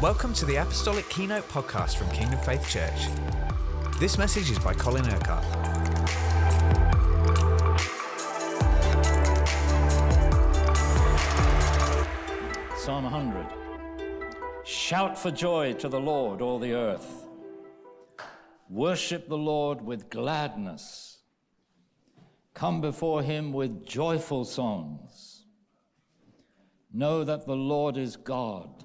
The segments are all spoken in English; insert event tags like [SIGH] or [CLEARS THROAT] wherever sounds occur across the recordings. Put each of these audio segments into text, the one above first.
Welcome to the Apostolic Keynote podcast from Kingdom Faith Church. This message is by Colin Urquhart. Psalm 100. Shout for joy to the Lord, all the earth. Worship the Lord with gladness. Come before him with joyful songs. Know that the Lord is God.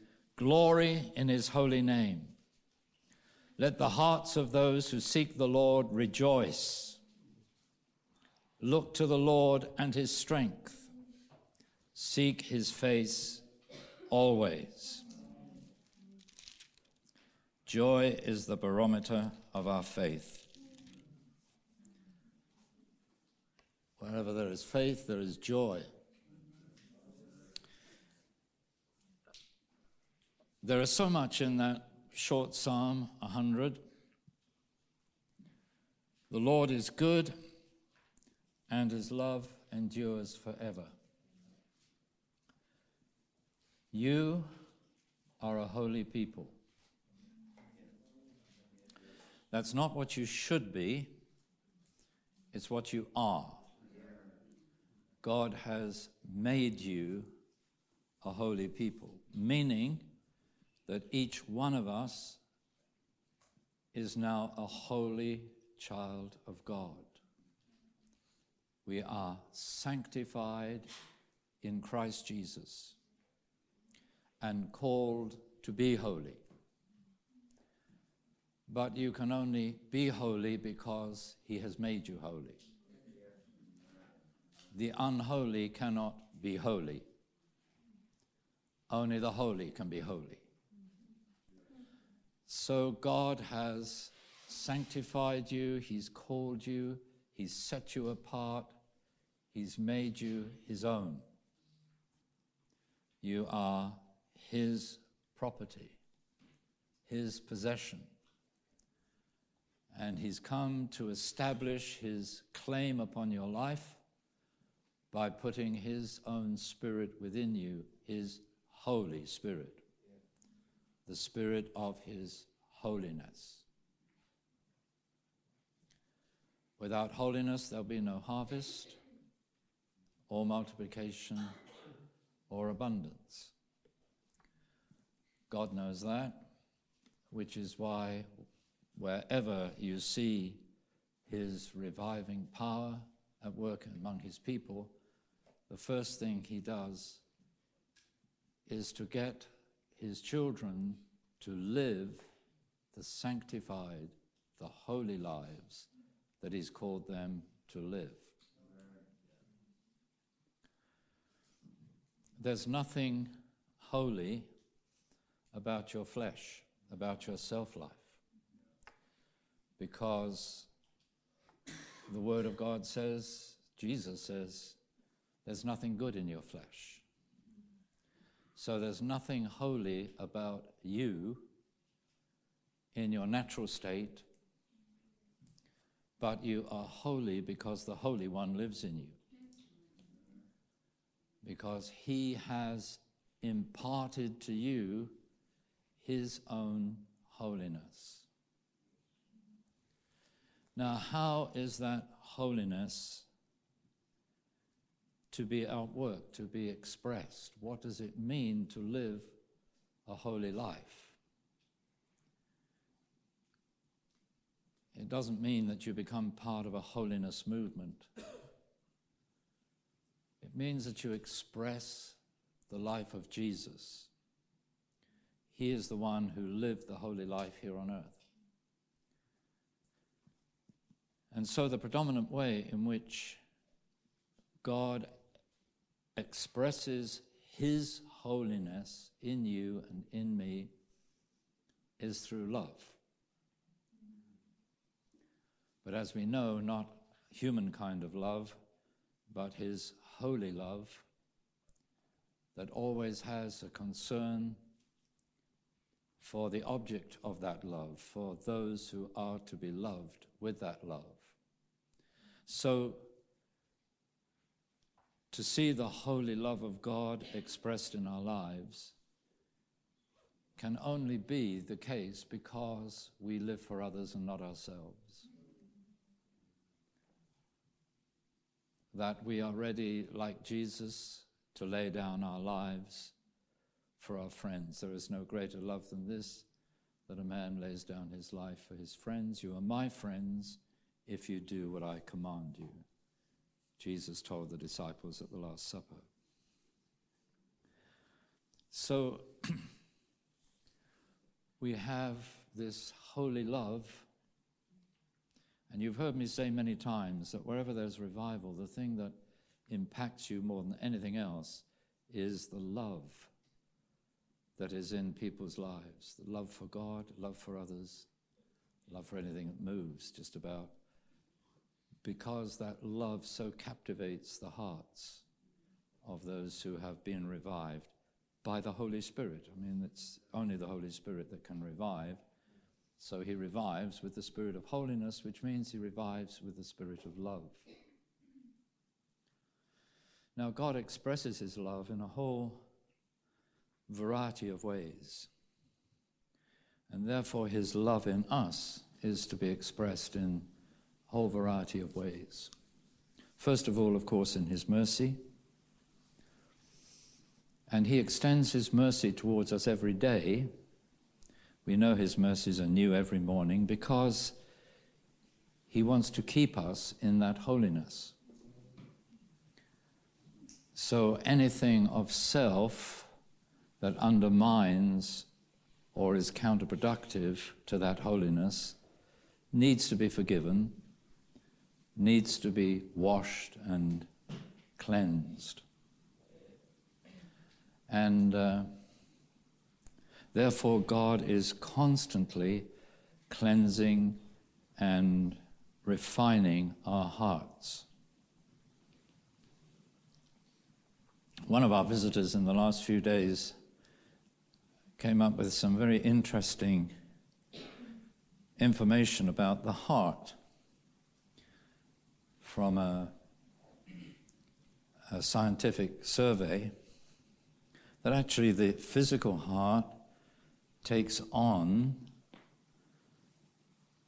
Glory in his holy name. Let the hearts of those who seek the Lord rejoice. Look to the Lord and his strength. Seek his face always. Joy is the barometer of our faith. Wherever there is faith, there is joy. There is so much in that short Psalm 100. The Lord is good, and his love endures forever. You are a holy people. That's not what you should be, it's what you are. God has made you a holy people, meaning that each one of us is now a holy child of God. We are sanctified in Christ Jesus and called to be holy. But you can only be holy because He has made you holy. The unholy cannot be holy. Only the holy can be holy. So God has sanctified you, He's called you, He's set you apart, He's made you His own. You are His property, His possession. And He's come to establish His claim upon your life by putting His own Spirit within you, His Holy Spirit the Spirit of His holiness. Without holiness, there'll be no harvest, or multiplication, or abundance. God knows that, which is why wherever you see His reviving power at work among His people, the first thing He does is to get his children to live the sanctified, the holy lives that he's called them to live. There's nothing holy about your flesh, about your self life, because the Word of God says, Jesus says, there's nothing good in your flesh. So there's nothing holy about you in your natural state, but you are holy because the Holy One lives in you. Because he has imparted to you his own holiness. Now, how is that holiness to be outworked, to be expressed? What does it mean to live a holy life? It doesn't mean that you become part of a holiness movement. It means that you express the life of Jesus. He is the one who lived the holy life here on earth. And so, the predominant way in which God expresses his holiness in you and in me is through love. But as we know, not human kind of love, but his holy love that always has a concern for the object of that love, for those who are to be loved with that love. So, to see the holy love of God expressed in our lives can only be the case because we live for others and not ourselves. That we are ready, like Jesus, to lay down our lives for our friends. There is no greater love than this that a man lays down his life for his friends. You are my friends if you do what I command you. Jesus told the disciples at the Last Supper. So [CLEARS THROAT] we have this holy love. And you've heard me say many times that wherever there's revival, the thing that impacts you more than anything else is the love that is in people's lives the love for God, love for others, love for anything that moves, just about. Because that love so captivates the hearts of those who have been revived by the Holy Spirit. I mean, it's only the Holy Spirit that can revive. So he revives with the spirit of holiness, which means he revives with the spirit of love. Now, God expresses his love in a whole variety of ways. And therefore, his love in us is to be expressed in whole variety of ways. First of all, of course, in his mercy. And he extends his mercy towards us every day. We know his mercies are new every morning because he wants to keep us in that holiness. So anything of self that undermines or is counterproductive to that holiness needs to be forgiven, needs to be washed and cleansed. And uh, therefore, God is constantly cleansing and refining our hearts. One of our visitors in the last few days came up with some very interesting information about the heart from a, a, scientific survey that actually the physical heart takes on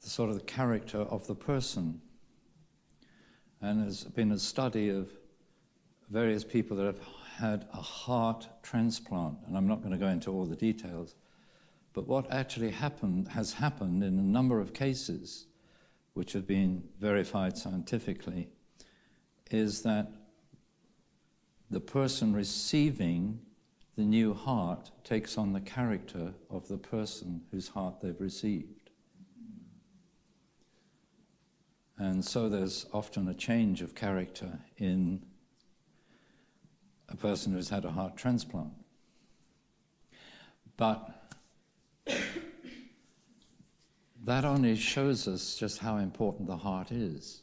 the sort of the character of the person. And there's been a study of various people that have had a heart transplant, and I'm not going to go into all the details, but what actually happened has happened in a number of cases, which have been verified scientifically, is that the person receiving the new heart takes on the character of the person whose heart they've received. And so there's often a change of character in a person who's had a heart transplant. But that only shows us just how important the heart is.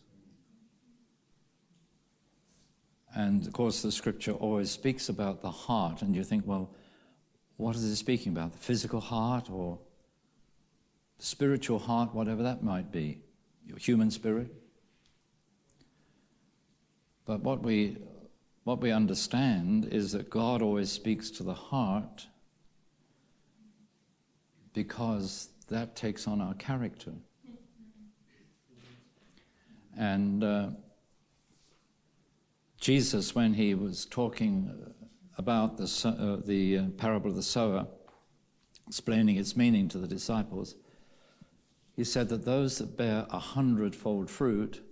And of course, the scripture always speaks about the heart, and you think, well, what is it speaking about? The physical heart or the spiritual heart, whatever that might be, your human spirit? But what we what we understand is that God always speaks to the heart because that takes on our character. And uh, Jesus, when he was talking about the, uh, the uh, parable of the sower, explaining its meaning to the disciples, he said that those that bear a hundredfold fruit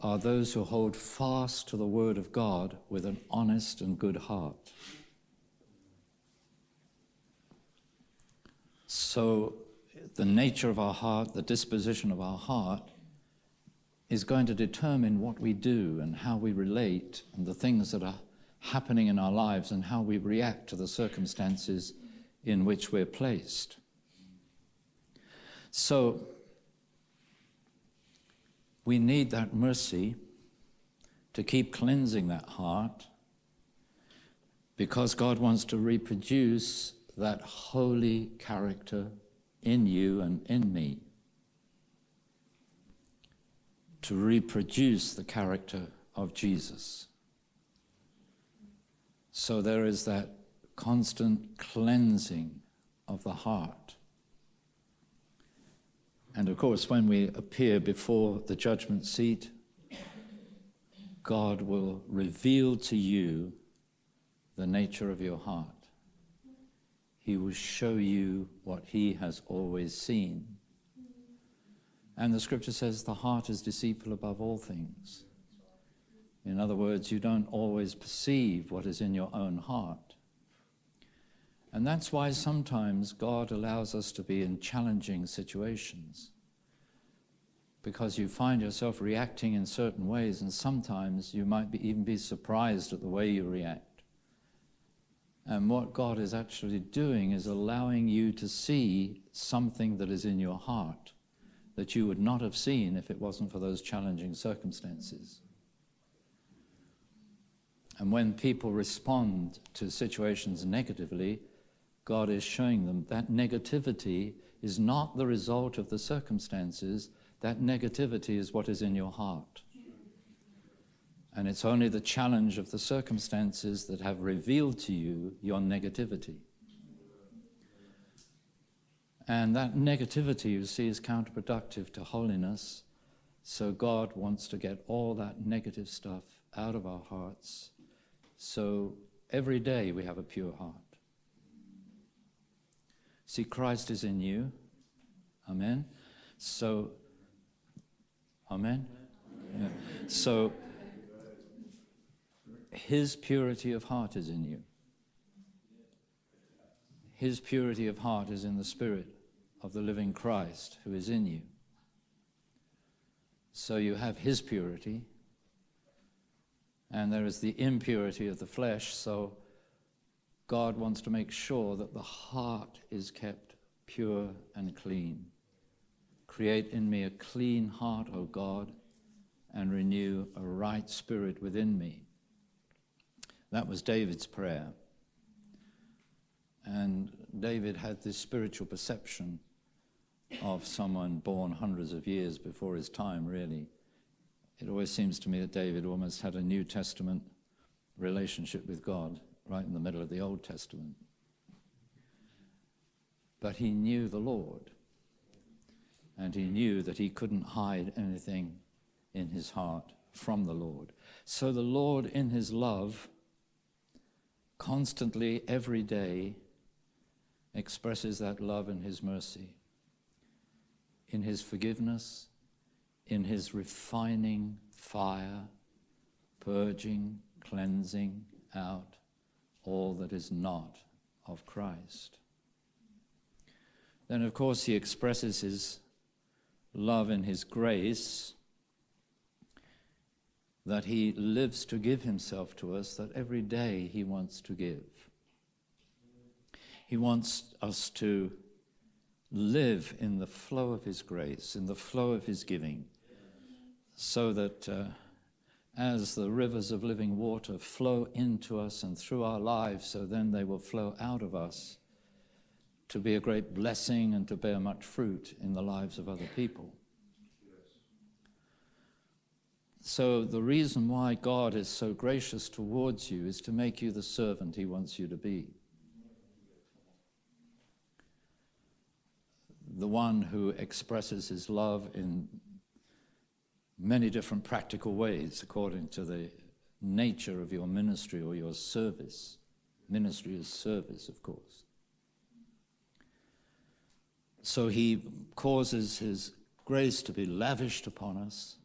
are those who hold fast to the Word of God with an honest and good heart. So, the nature of our heart, the disposition of our heart, is going to determine what we do and how we relate and the things that are happening in our lives and how we react to the circumstances in which we're placed. So, we need that mercy to keep cleansing that heart because God wants to reproduce that holy character in you and in me. To reproduce the character of Jesus. So there is that constant cleansing of the heart. And of course, when we appear before the judgment seat, God will reveal to you the nature of your heart. He will show you what He has always seen. And the scripture says the heart is deceitful above all things. In other words, you don't always perceive what is in your own heart. And that's why sometimes God allows us to be in challenging situations. Because you find yourself reacting in certain ways, and sometimes you might be, even be surprised at the way you react. And what God is actually doing is allowing you to see something that is in your heart that you would not have seen if it wasn't for those challenging circumstances. And when people respond to situations negatively, God is showing them that negativity is not the result of the circumstances, that negativity is what is in your heart. And it's only the challenge of the circumstances that have revealed to you your negativity. And that negativity, you see, is counterproductive to holiness. So God wants to get all that negative stuff out of our hearts. So every day we have a pure heart. See, Christ is in you. Amen. So, Amen. Yeah. So, His purity of heart is in you. His purity of heart is in the Spirit of the living Christ who is in you. So you have His purity, and there is the impurity of the flesh. So God wants to make sure that the heart is kept pure and clean. Create in me a clean heart, O God, and renew a right spirit within me. That was David's prayer. And David had this spiritual perception of someone born hundreds of years before his time, really. It always seems to me that David almost had a New Testament relationship with God right in the middle of the Old Testament. But he knew the Lord, and he knew that he couldn't hide anything in his heart from the Lord. So the Lord, in his love, constantly, every day, expresses that love in his mercy, in his forgiveness, in his refining fire, purging, cleansing out all that is not of Christ. Then, of course, he expresses his love in his grace that he lives to give himself to us, that every day he wants to give. He wants us to live in the flow of his grace, in the flow of his giving, so that uh, as the rivers of living water flow into us and through our lives, so then they will flow out of us to be a great blessing and to bear much fruit in the lives of other people. So, the reason why God is so gracious towards you is to make you the servant He wants you to be. The one who expresses His love in many different practical ways according to the nature of your ministry or your service. Ministry is service, of course. So he causes his grace to be lavished upon us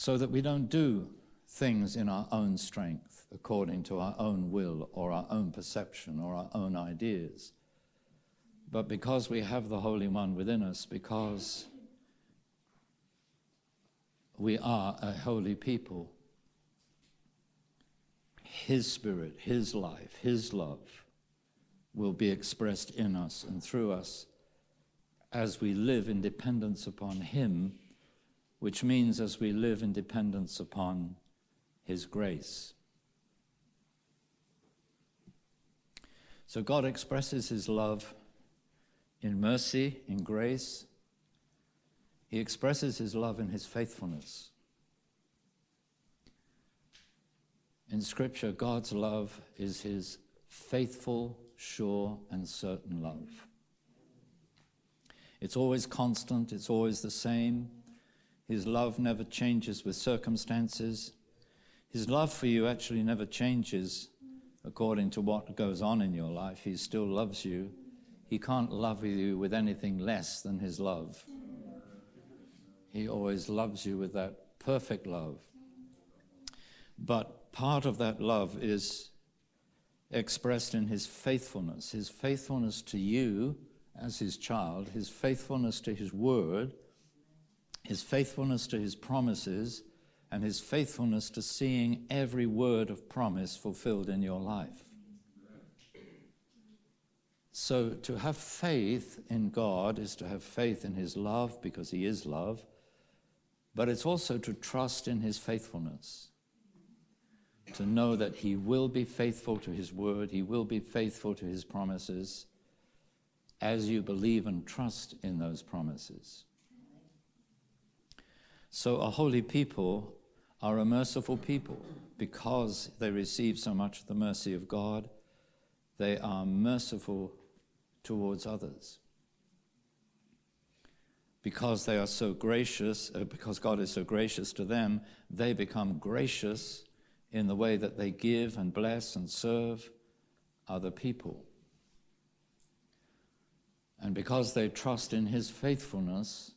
so that we don't do things in our own strength according to our own will or our own perception or our own ideas. But because we have the Holy One within us, because we are a holy people. His Spirit, His life, His love will be expressed in us and through us as we live in dependence upon Him, which means as we live in dependence upon His grace. So God expresses His love in mercy, in grace. He expresses His love in His faithfulness. In Scripture, God's love is His faithful, sure, and certain love. It's always constant, it's always the same. His love never changes with circumstances. His love for you actually never changes according to what goes on in your life. He still loves you. He can't love you with anything less than His love. He always loves you with that perfect love. But part of that love is expressed in His faithfulness, His faithfulness to you as His child, His faithfulness to His word, His faithfulness to His promises, and His faithfulness to seeing every word of promise fulfilled in your life. So, to have faith in God is to have faith in His love because He is love, but it's also to trust in His faithfulness. To know that He will be faithful to His word, He will be faithful to His promises as you believe and trust in those promises. So, a holy people are a merciful people because they receive so much of the mercy of God. They are merciful towards others. Because they are so gracious, uh, because God is so gracious to them, they become gracious in the way that they give and bless and serve other people. And because they trust in His faithfulness,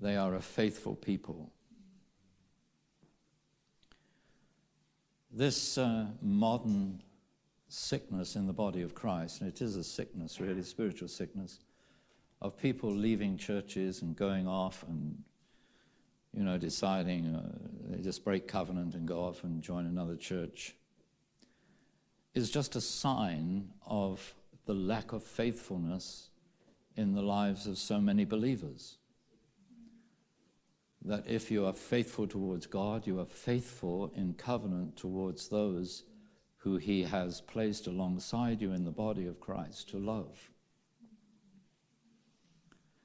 they are a faithful people. This uh, modern sickness in the body of Christ, and it is a sickness, really, spiritual sickness, of people leaving churches and going off and, you know, deciding uh, they just break covenant and go off and join another church, is just a sign of the lack of faithfulness in the lives of so many believers that if you are faithful towards God, you are faithful in covenant towards those who He has placed alongside you in the body of Christ to love.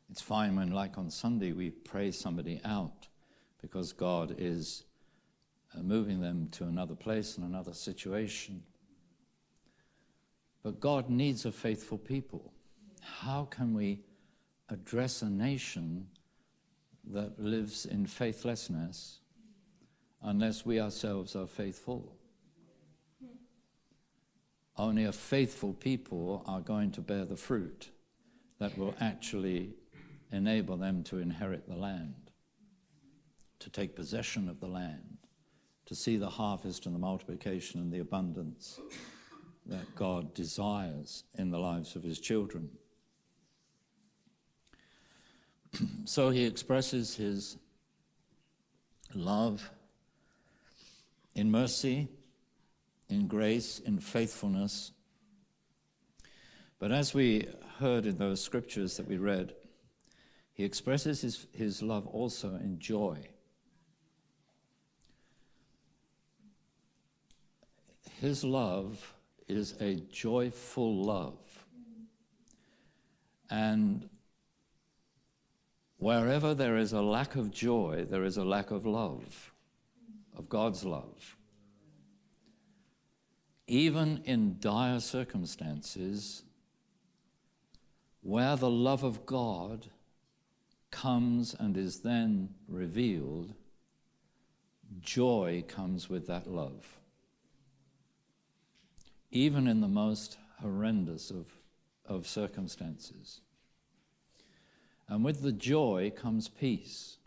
It's fine when, like on Sunday, we pray somebody out because God is uh, moving them to another place and another situation. But God needs a faithful people. How can we address a nation that lives in faithlessness unless we ourselves are faithful. Only a faithful people are going to bear the fruit that will actually enable them to inherit the land, to take possession of the land, to see the harvest and the multiplication and the abundance that God desires in the lives of his children. So he expresses his love in mercy, in grace, in faithfulness. But as we heard in those scriptures that we read, he expresses his, his love also in joy. His love is a joyful love. And Wherever there is a lack of joy, there is a lack of love, of God's love. Even in dire circumstances, where the love of God comes and is then revealed, joy comes with that love. Even in the most horrendous of, of circumstances. And with the joy comes peace.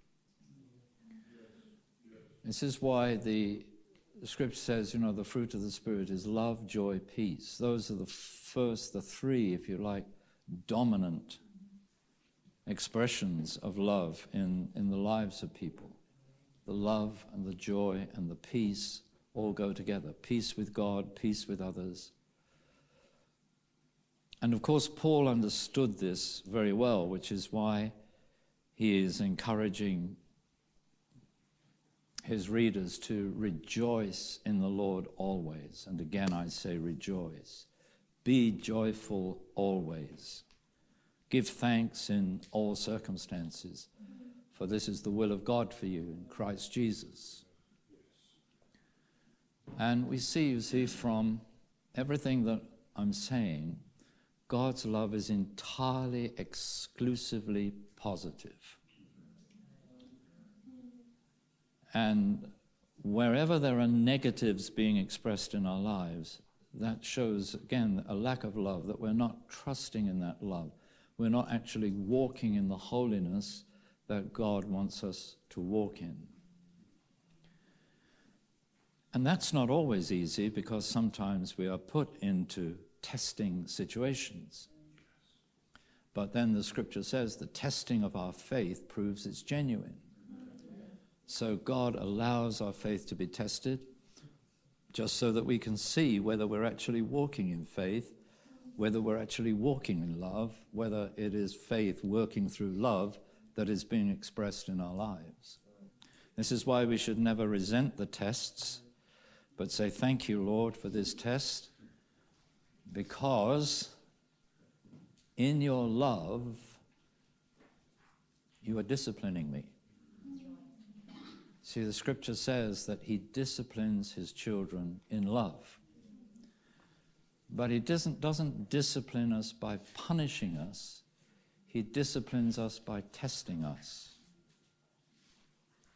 This is why the, scripture says, you know, the fruit of the Spirit is love, joy, peace. Those are the first, the three, if you like, dominant expressions of love in, in the lives of people the love and the joy and the peace all go together peace with God, peace with others. And of course, Paul understood this very well, which is why he is encouraging his readers to rejoice in the Lord always. And again, I say rejoice. Be joyful always. Give thanks in all circumstances, for this is the will of God for you in Christ Jesus. And we see, you see, from everything that I'm saying, God's love is entirely, exclusively positive. And wherever there are negatives being expressed in our lives, that shows, again, a lack of love, that we're not trusting in that love. We're not actually walking in the holiness that God wants us to walk in. And that's not always easy because sometimes we are put into testing situations. But then the scripture says the testing of our faith proves it's genuine. So God allows our faith to be tested just so that we can see whether we're actually walking in faith, whether we're actually walking in love, whether it is faith working through love that is being expressed in our lives. This is why we should never resent the tests, but say, Thank you, Lord, for this test, because in your love, you are disciplining me. See, the scripture says that he disciplines his children in love. But he doesn't, doesn't discipline us by punishing us, he disciplines us by testing us.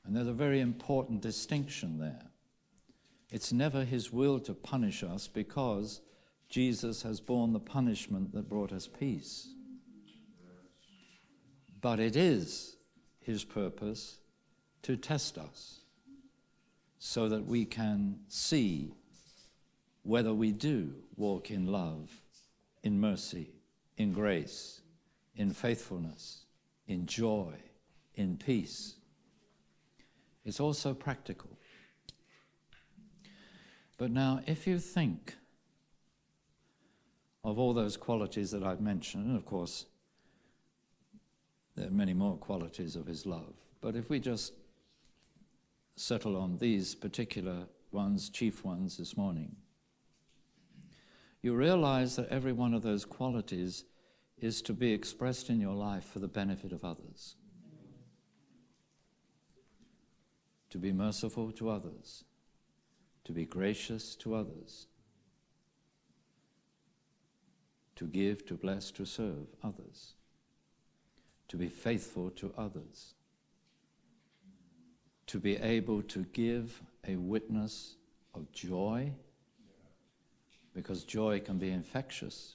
And there's a very important distinction there. It's never his will to punish us because Jesus has borne the punishment that brought us peace. But it is his purpose to test us so that we can see whether we do walk in love, in mercy, in grace, in faithfulness, in joy, in peace. It's also practical. But now, if you think of all those qualities that I've mentioned, and of course, there are many more qualities of his love, but if we just settle on these particular ones, chief ones, this morning. You realize that every one of those qualities is to be expressed in your life for the benefit of others. To be merciful to others, to be gracious to others, to give, to bless, to serve others, to be faithful to others to be able to give a witness of joy, because joy can be infectious,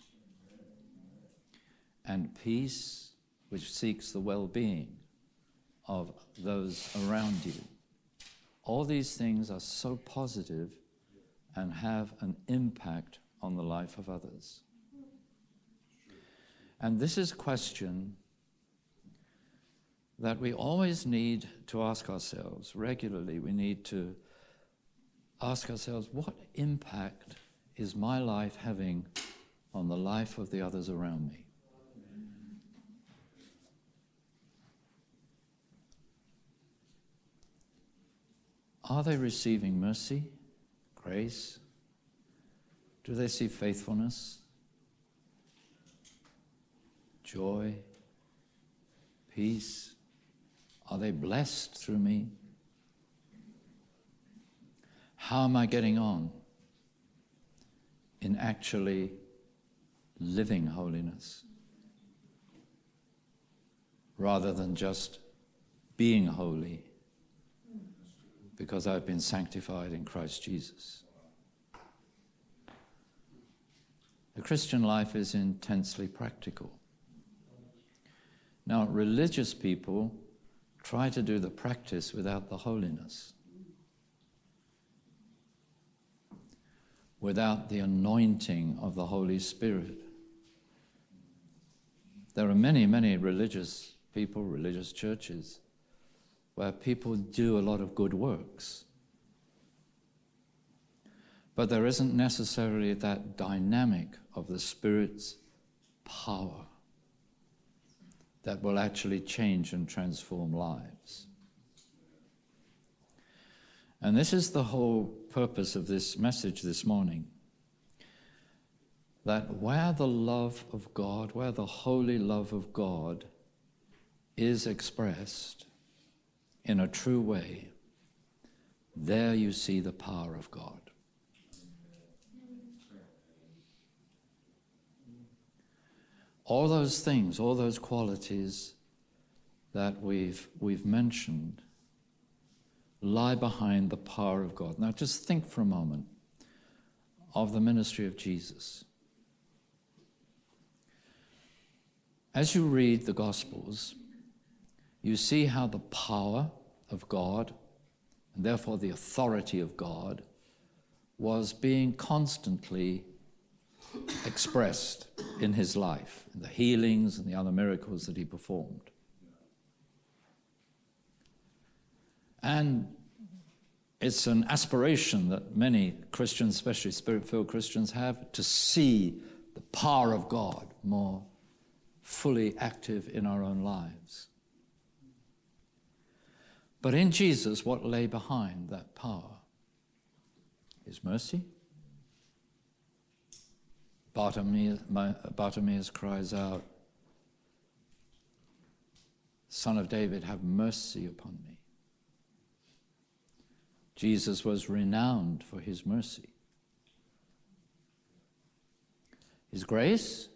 and peace, which seeks the well being of those around you. All these things are so positive and have an impact on the life of others. And this is a question that we always need to ask ourselves regularly. We need to ask ourselves what impact is my life having on the life of the others around me? Are they receiving mercy, grace? Do they see faithfulness, joy, peace? Are they blessed through me? How am I getting on in actually living holiness rather than just being holy because I've been sanctified in Christ Jesus? The Christian life is intensely practical. Now, religious people Try to do the practice without the holiness, without the anointing of the Holy Spirit. There are many, many religious people, religious churches, where people do a lot of good works. But there isn't necessarily that dynamic of the Spirit's power that will actually change and transform lives. And this is the whole purpose of this message this morning. That where the love of God, where the holy love of God is expressed in a true way, there you see the power of God. All those things, all those qualities that we've, we've mentioned lie behind the power of God. Now, just think for a moment of the ministry of Jesus. As you read the Gospels, you see how the power of God, and therefore the authority of God, was being constantly expressed in his life, in the healings and the other miracles that he performed. And it's an aspiration that many Christians, especially spirit filled Christians, have to see the power of God more fully active in our own lives. But in Jesus, what lay behind that power is mercy. Bartimaeus, Bartimaeus cries out, Son of David, have mercy upon me. Jesus was renowned for his mercy. His grace,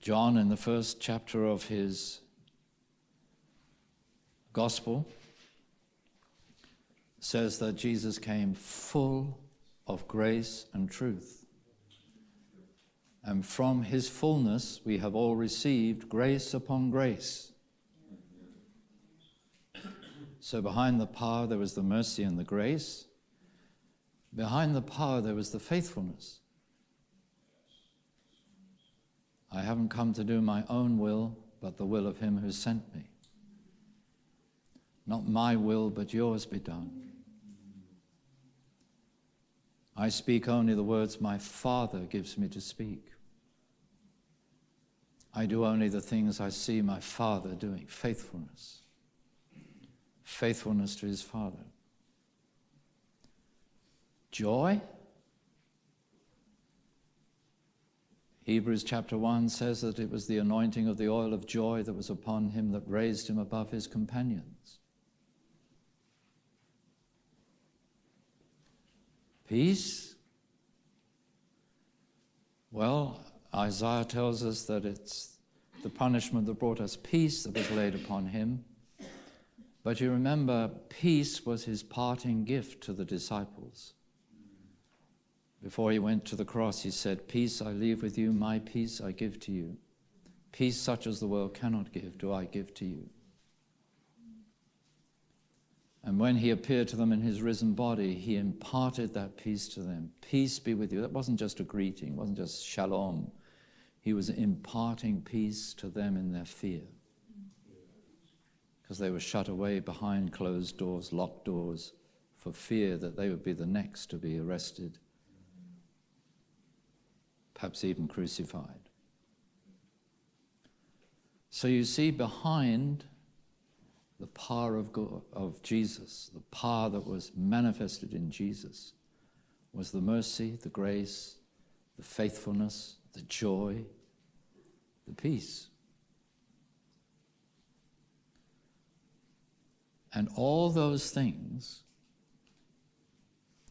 John, in the first chapter of his gospel, says that Jesus came full of grace and truth. And from his fullness we have all received grace upon grace. So behind the power there was the mercy and the grace. Behind the power there was the faithfulness. I haven't come to do my own will, but the will of him who sent me. Not my will, but yours be done. I speak only the words my Father gives me to speak. I do only the things I see my Father doing faithfulness faithfulness to his Father. Joy. Hebrews chapter 1 says that it was the anointing of the oil of joy that was upon him that raised him above his companions. Peace. Well, Isaiah tells us that it's the punishment that brought us peace that was laid upon him. But you remember, peace was his parting gift to the disciples. Before he went to the cross, he said, Peace I leave with you, my peace I give to you. Peace such as the world cannot give, do I give to you. And when he appeared to them in his risen body, he imparted that peace to them. Peace be with you. That wasn't just a greeting, it wasn't just shalom. He was imparting peace to them in their fear because they were shut away behind closed doors, locked doors, for fear that they would be the next to be arrested, perhaps even crucified. So you see, behind the power of, God, of Jesus, the power that was manifested in Jesus, was the mercy, the grace, the faithfulness, the joy, the peace. And all those things,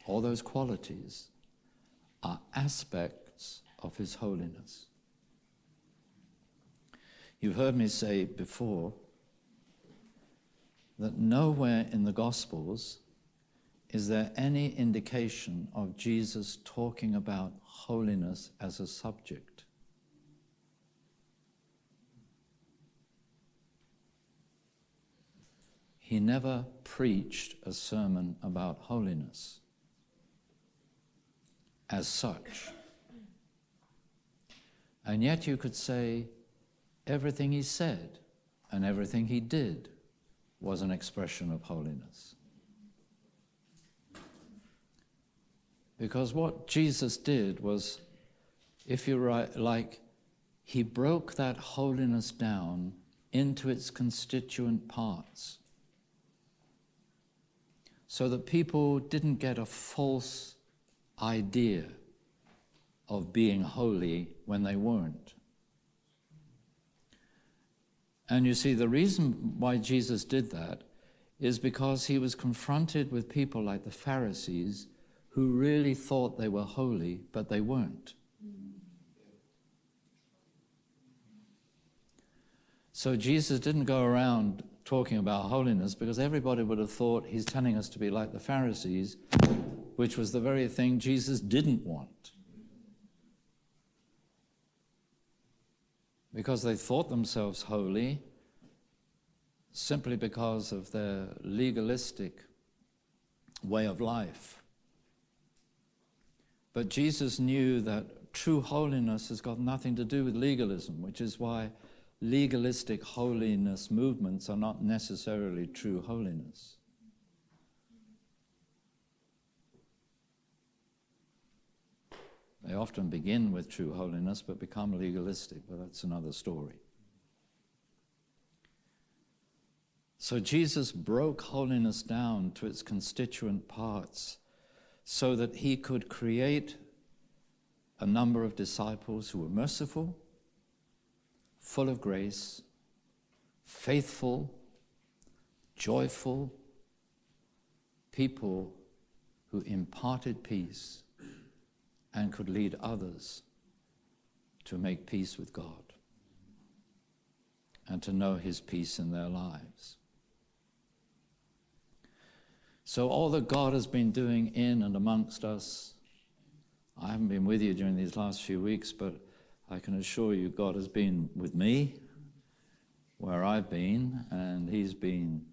all those qualities, are aspects of His holiness. You've heard me say before that nowhere in the Gospels is there any indication of Jesus talking about holiness as a subject. he never preached a sermon about holiness as such. And yet you could say everything he said and everything he did was an expression of holiness. Because what Jesus did was, if you write like, he broke that holiness down into its constituent parts so that people didn't get a false idea of being holy when they weren't. And you see, the reason why Jesus did that is because he was confronted with people like the Pharisees who really thought they were holy, but they weren't. So Jesus didn't go around talking about holiness because everybody would have thought he's telling us to be like the Pharisees, which was the very thing Jesus didn't want. Because they thought themselves holy simply because of their legalistic way of life. But Jesus knew that true holiness has got nothing to do with legalism, which is why legalistic holiness movements are not necessarily true holiness. They often begin with true holiness but become legalistic, but that's another story. So Jesus broke holiness down to its constituent parts so that he could create a number of disciples who were merciful full of grace, faithful, joyful people who imparted peace and could lead others to make peace with God and to know His peace in their lives. So, all that God has been doing in and amongst us, I haven't been with you during these last few weeks, but I can assure you, God has been with me where I've been, and He's been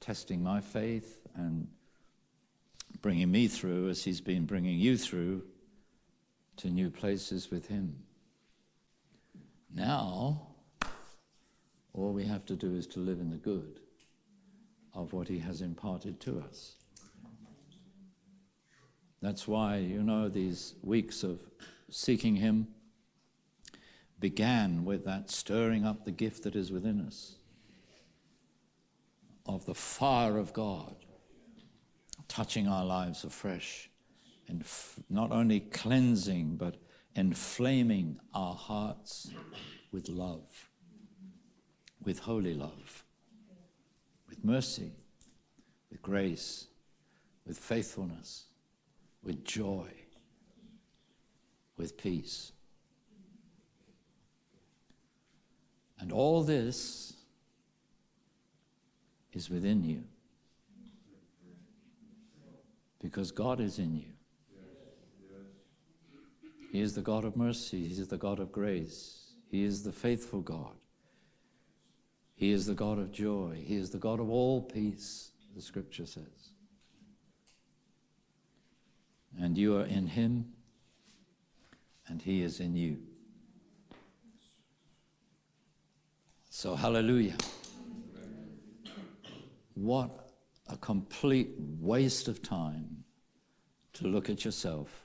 testing my faith and bringing me through as He's been bringing you through to new places with Him. Now, all we have to do is to live in the good of what He has imparted to us. That's why, you know, these weeks of seeking Him began with that stirring up the gift that is within us of the fire of God touching our lives afresh and not only cleansing but inflaming our hearts with love, with holy love, with mercy, with grace, with faithfulness, with joy, with peace. And all this is within you. Because God is in you. He is the God of mercy. He is the God of grace. He is the faithful God. He is the God of joy. He is the God of all peace, the scripture says. And you are in Him, and He is in you. So, hallelujah. What a complete waste of time to look at yourself,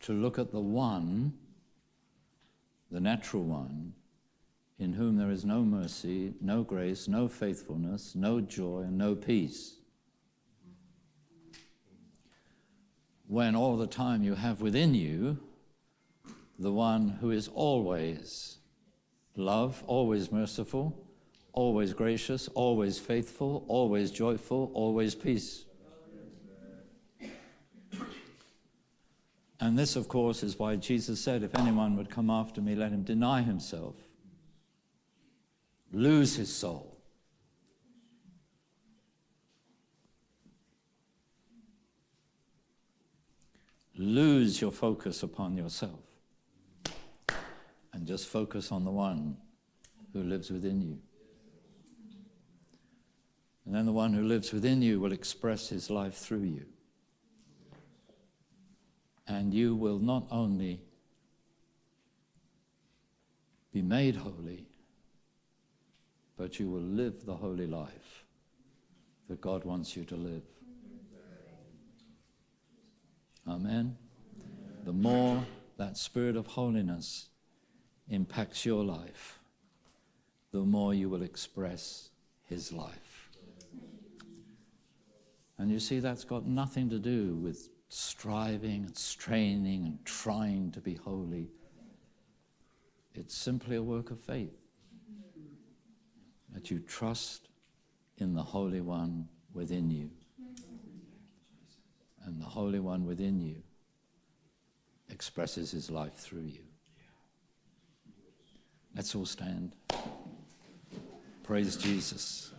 to look at the one, the natural one, in whom there is no mercy, no grace, no faithfulness, no joy, and no peace. When all the time you have within you the one who is always love, always merciful, always gracious, always faithful, always joyful, always peace. And this, of course, is why Jesus said, If anyone would come after me, let him deny himself, lose his soul. Lose your focus upon yourself and just focus on the one who lives within you. And then the one who lives within you will express his life through you. And you will not only be made holy, but you will live the holy life that God wants you to live. Amen. The more that spirit of holiness impacts your life, the more you will express his life. And you see, that's got nothing to do with striving and straining and trying to be holy. It's simply a work of faith that you trust in the Holy One within you. And the Holy One within you expresses his life through you. Let's all stand. Praise Jesus.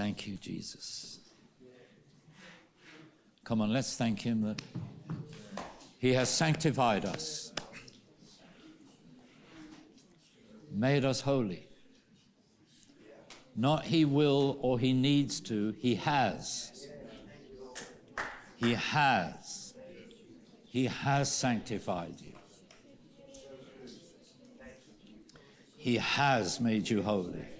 Thank you, Jesus. Come on, let's thank Him that He has sanctified us, made us holy. Not He will or He needs to, He has. He has. He has sanctified you. He has made you holy.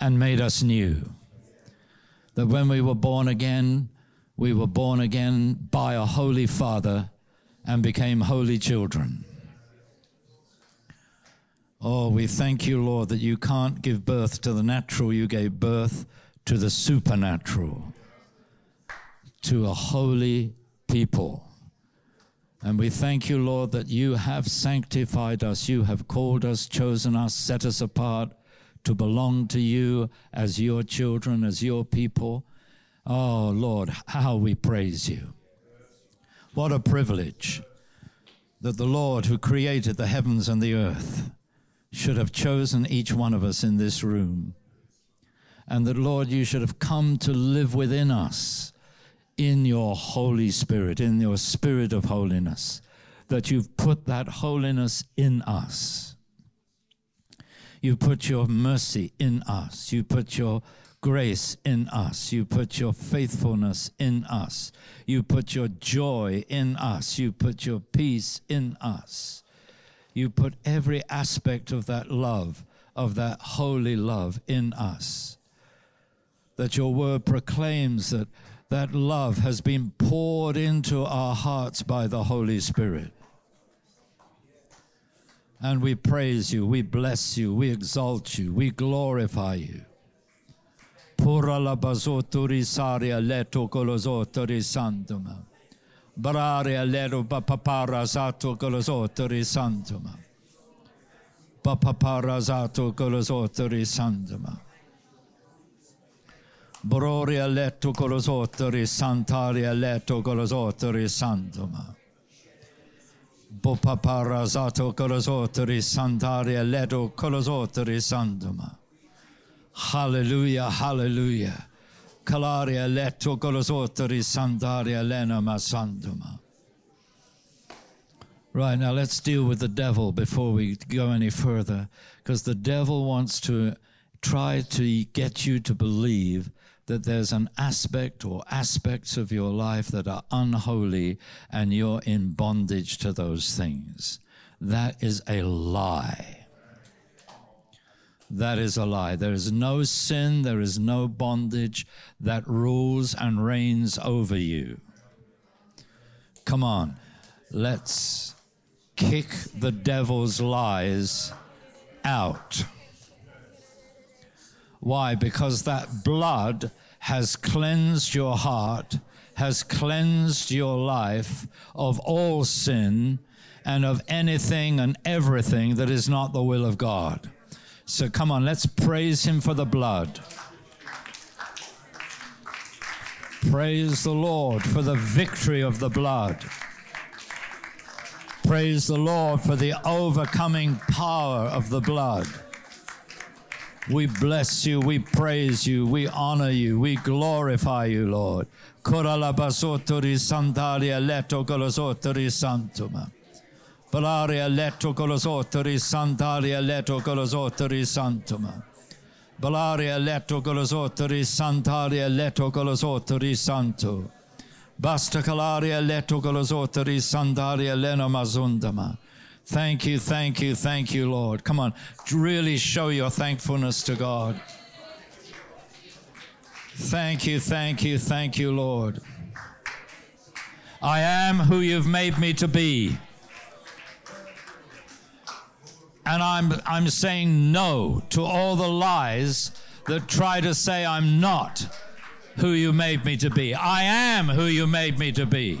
and made us new. That when we were born again, we were born again by a holy Father and became holy children. Oh, we thank you, Lord, that you can't give birth to the natural, you gave birth to the supernatural, to a holy people. And we thank you, Lord, that you have sanctified us, you have called us, chosen us, set us apart to belong to you as your children, as your people. Oh, Lord, how we praise you. What a privilege that the Lord who created the heavens and the earth should have chosen each one of us in this room. And that, Lord, you should have come to live within us in your Holy Spirit, in your spirit of holiness, that you've put that holiness in us. You put your mercy in us. You put your grace in us. You put your faithfulness in us. You put your joy in us. You put your peace in us. You put every aspect of that love, of that holy love in us. That your word proclaims that that love has been poured into our hearts by the Holy Spirit. And we praise you, we bless you, we exalt you, we glorify you. Pura la bazoturi saria leto colosotori santuma. Bararia leto papapara zato colosotori santuma. Papapara zato colosotori santuma. Broria letto colosotori santaria letto colosotori santuma. Bopaparazato Kolosotari Santaria Ledo Kolosotari Sanduma. Hallelujah, hallelujah. Kalaria Leto Kolosotari Santaria Lena Masanduma. Right, now let's deal with the devil before we go any further, because the devil wants to try to get you to believe that there's an aspect or aspects of your life that are unholy and you're in bondage to those things. That is a lie. That is a lie. There is no sin, there is no bondage that rules and reigns over you. Come on, let's kick the devil's lies out. Why? Because that blood has cleansed your heart, has cleansed your life of all sin and of anything and everything that is not the will of God. So come on, let's praise Him for the blood. Praise the Lord for the victory of the blood. Praise the Lord for the overcoming power of the blood. We bless you, we praise you, we honor you, we glorify you, Lord. Koralabasotori santaria letto colosotori santuma. Letto santaria letto colosotori santuma. Letto letto santo. Basta calaria letto colosotori santaria leno mazundama. Thank you, thank you, thank you, Lord. Come on, really show your thankfulness to God. Thank you, thank you, thank you, Lord. I am who you've made me to be. And I'm, I'm saying no to all the lies that try to say I'm not who you made me to be. I am who you made me to be.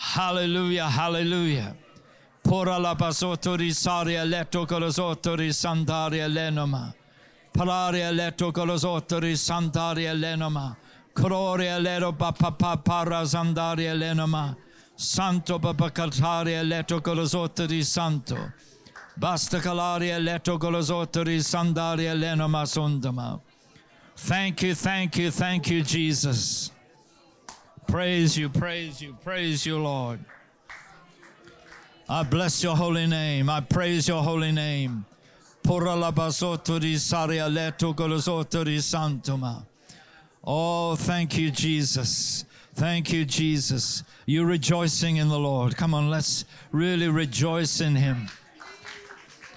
Hallelujah, hallelujah. Pora la pasoto risaria letto colosotto risandaria lenoma. Pararia letto colosotto risandaria lenoma. Croria lero papà para sandaria lenoma. Santo papacataria letto colosotto di santo. Basta calaria letto colosotto risandaria lenoma sondama. Thank you, thank you, thank you, Jesus. Praise you, praise you, praise you, Lord. I bless your holy name. I praise your holy name. Oh, thank you, Jesus. Thank you, Jesus. You're rejoicing in the Lord. Come on, let's really rejoice in Him.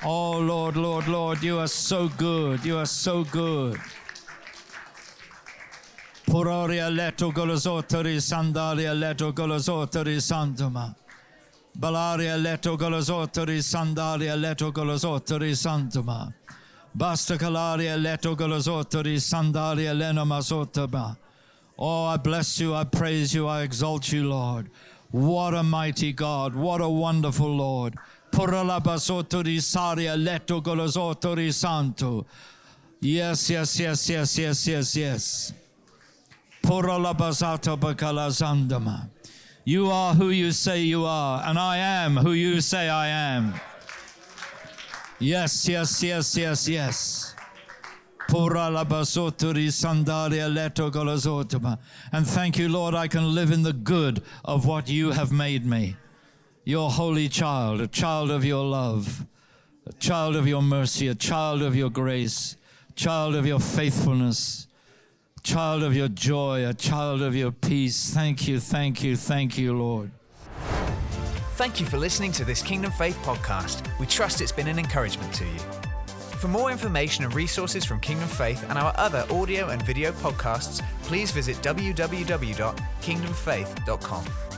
Oh, Lord, Lord, Lord, you are so good. You are so good. Puroria leto golosotori sandaria leto golosotori santuma. Balaria leto golosotori sandaria leto golosotori santuma. Basta calaria leto golosotori sandaria lenoma sotaba. Oh, I bless you, I praise you, I exalt you, Lord. What a mighty God, what a wonderful Lord. Puralabasotori saria leto golosotori santo. Yes, yes, yes, yes, yes, yes, yes. You are who you say you are, and I am who you say I am. Yes, yes, yes, yes, yes. And thank you, Lord, I can live in the good of what you have made me. Your holy child, a child of your love, a child of your mercy, a child of your grace, child of your faithfulness child of your joy, a child of your peace. Thank you, thank you, thank you, Lord. Thank you for listening to this Kingdom Faith podcast. We trust it's been an encouragement to you. For more information and resources from Kingdom Faith and our other audio and video podcasts, please visit www.kingdomfaith.com.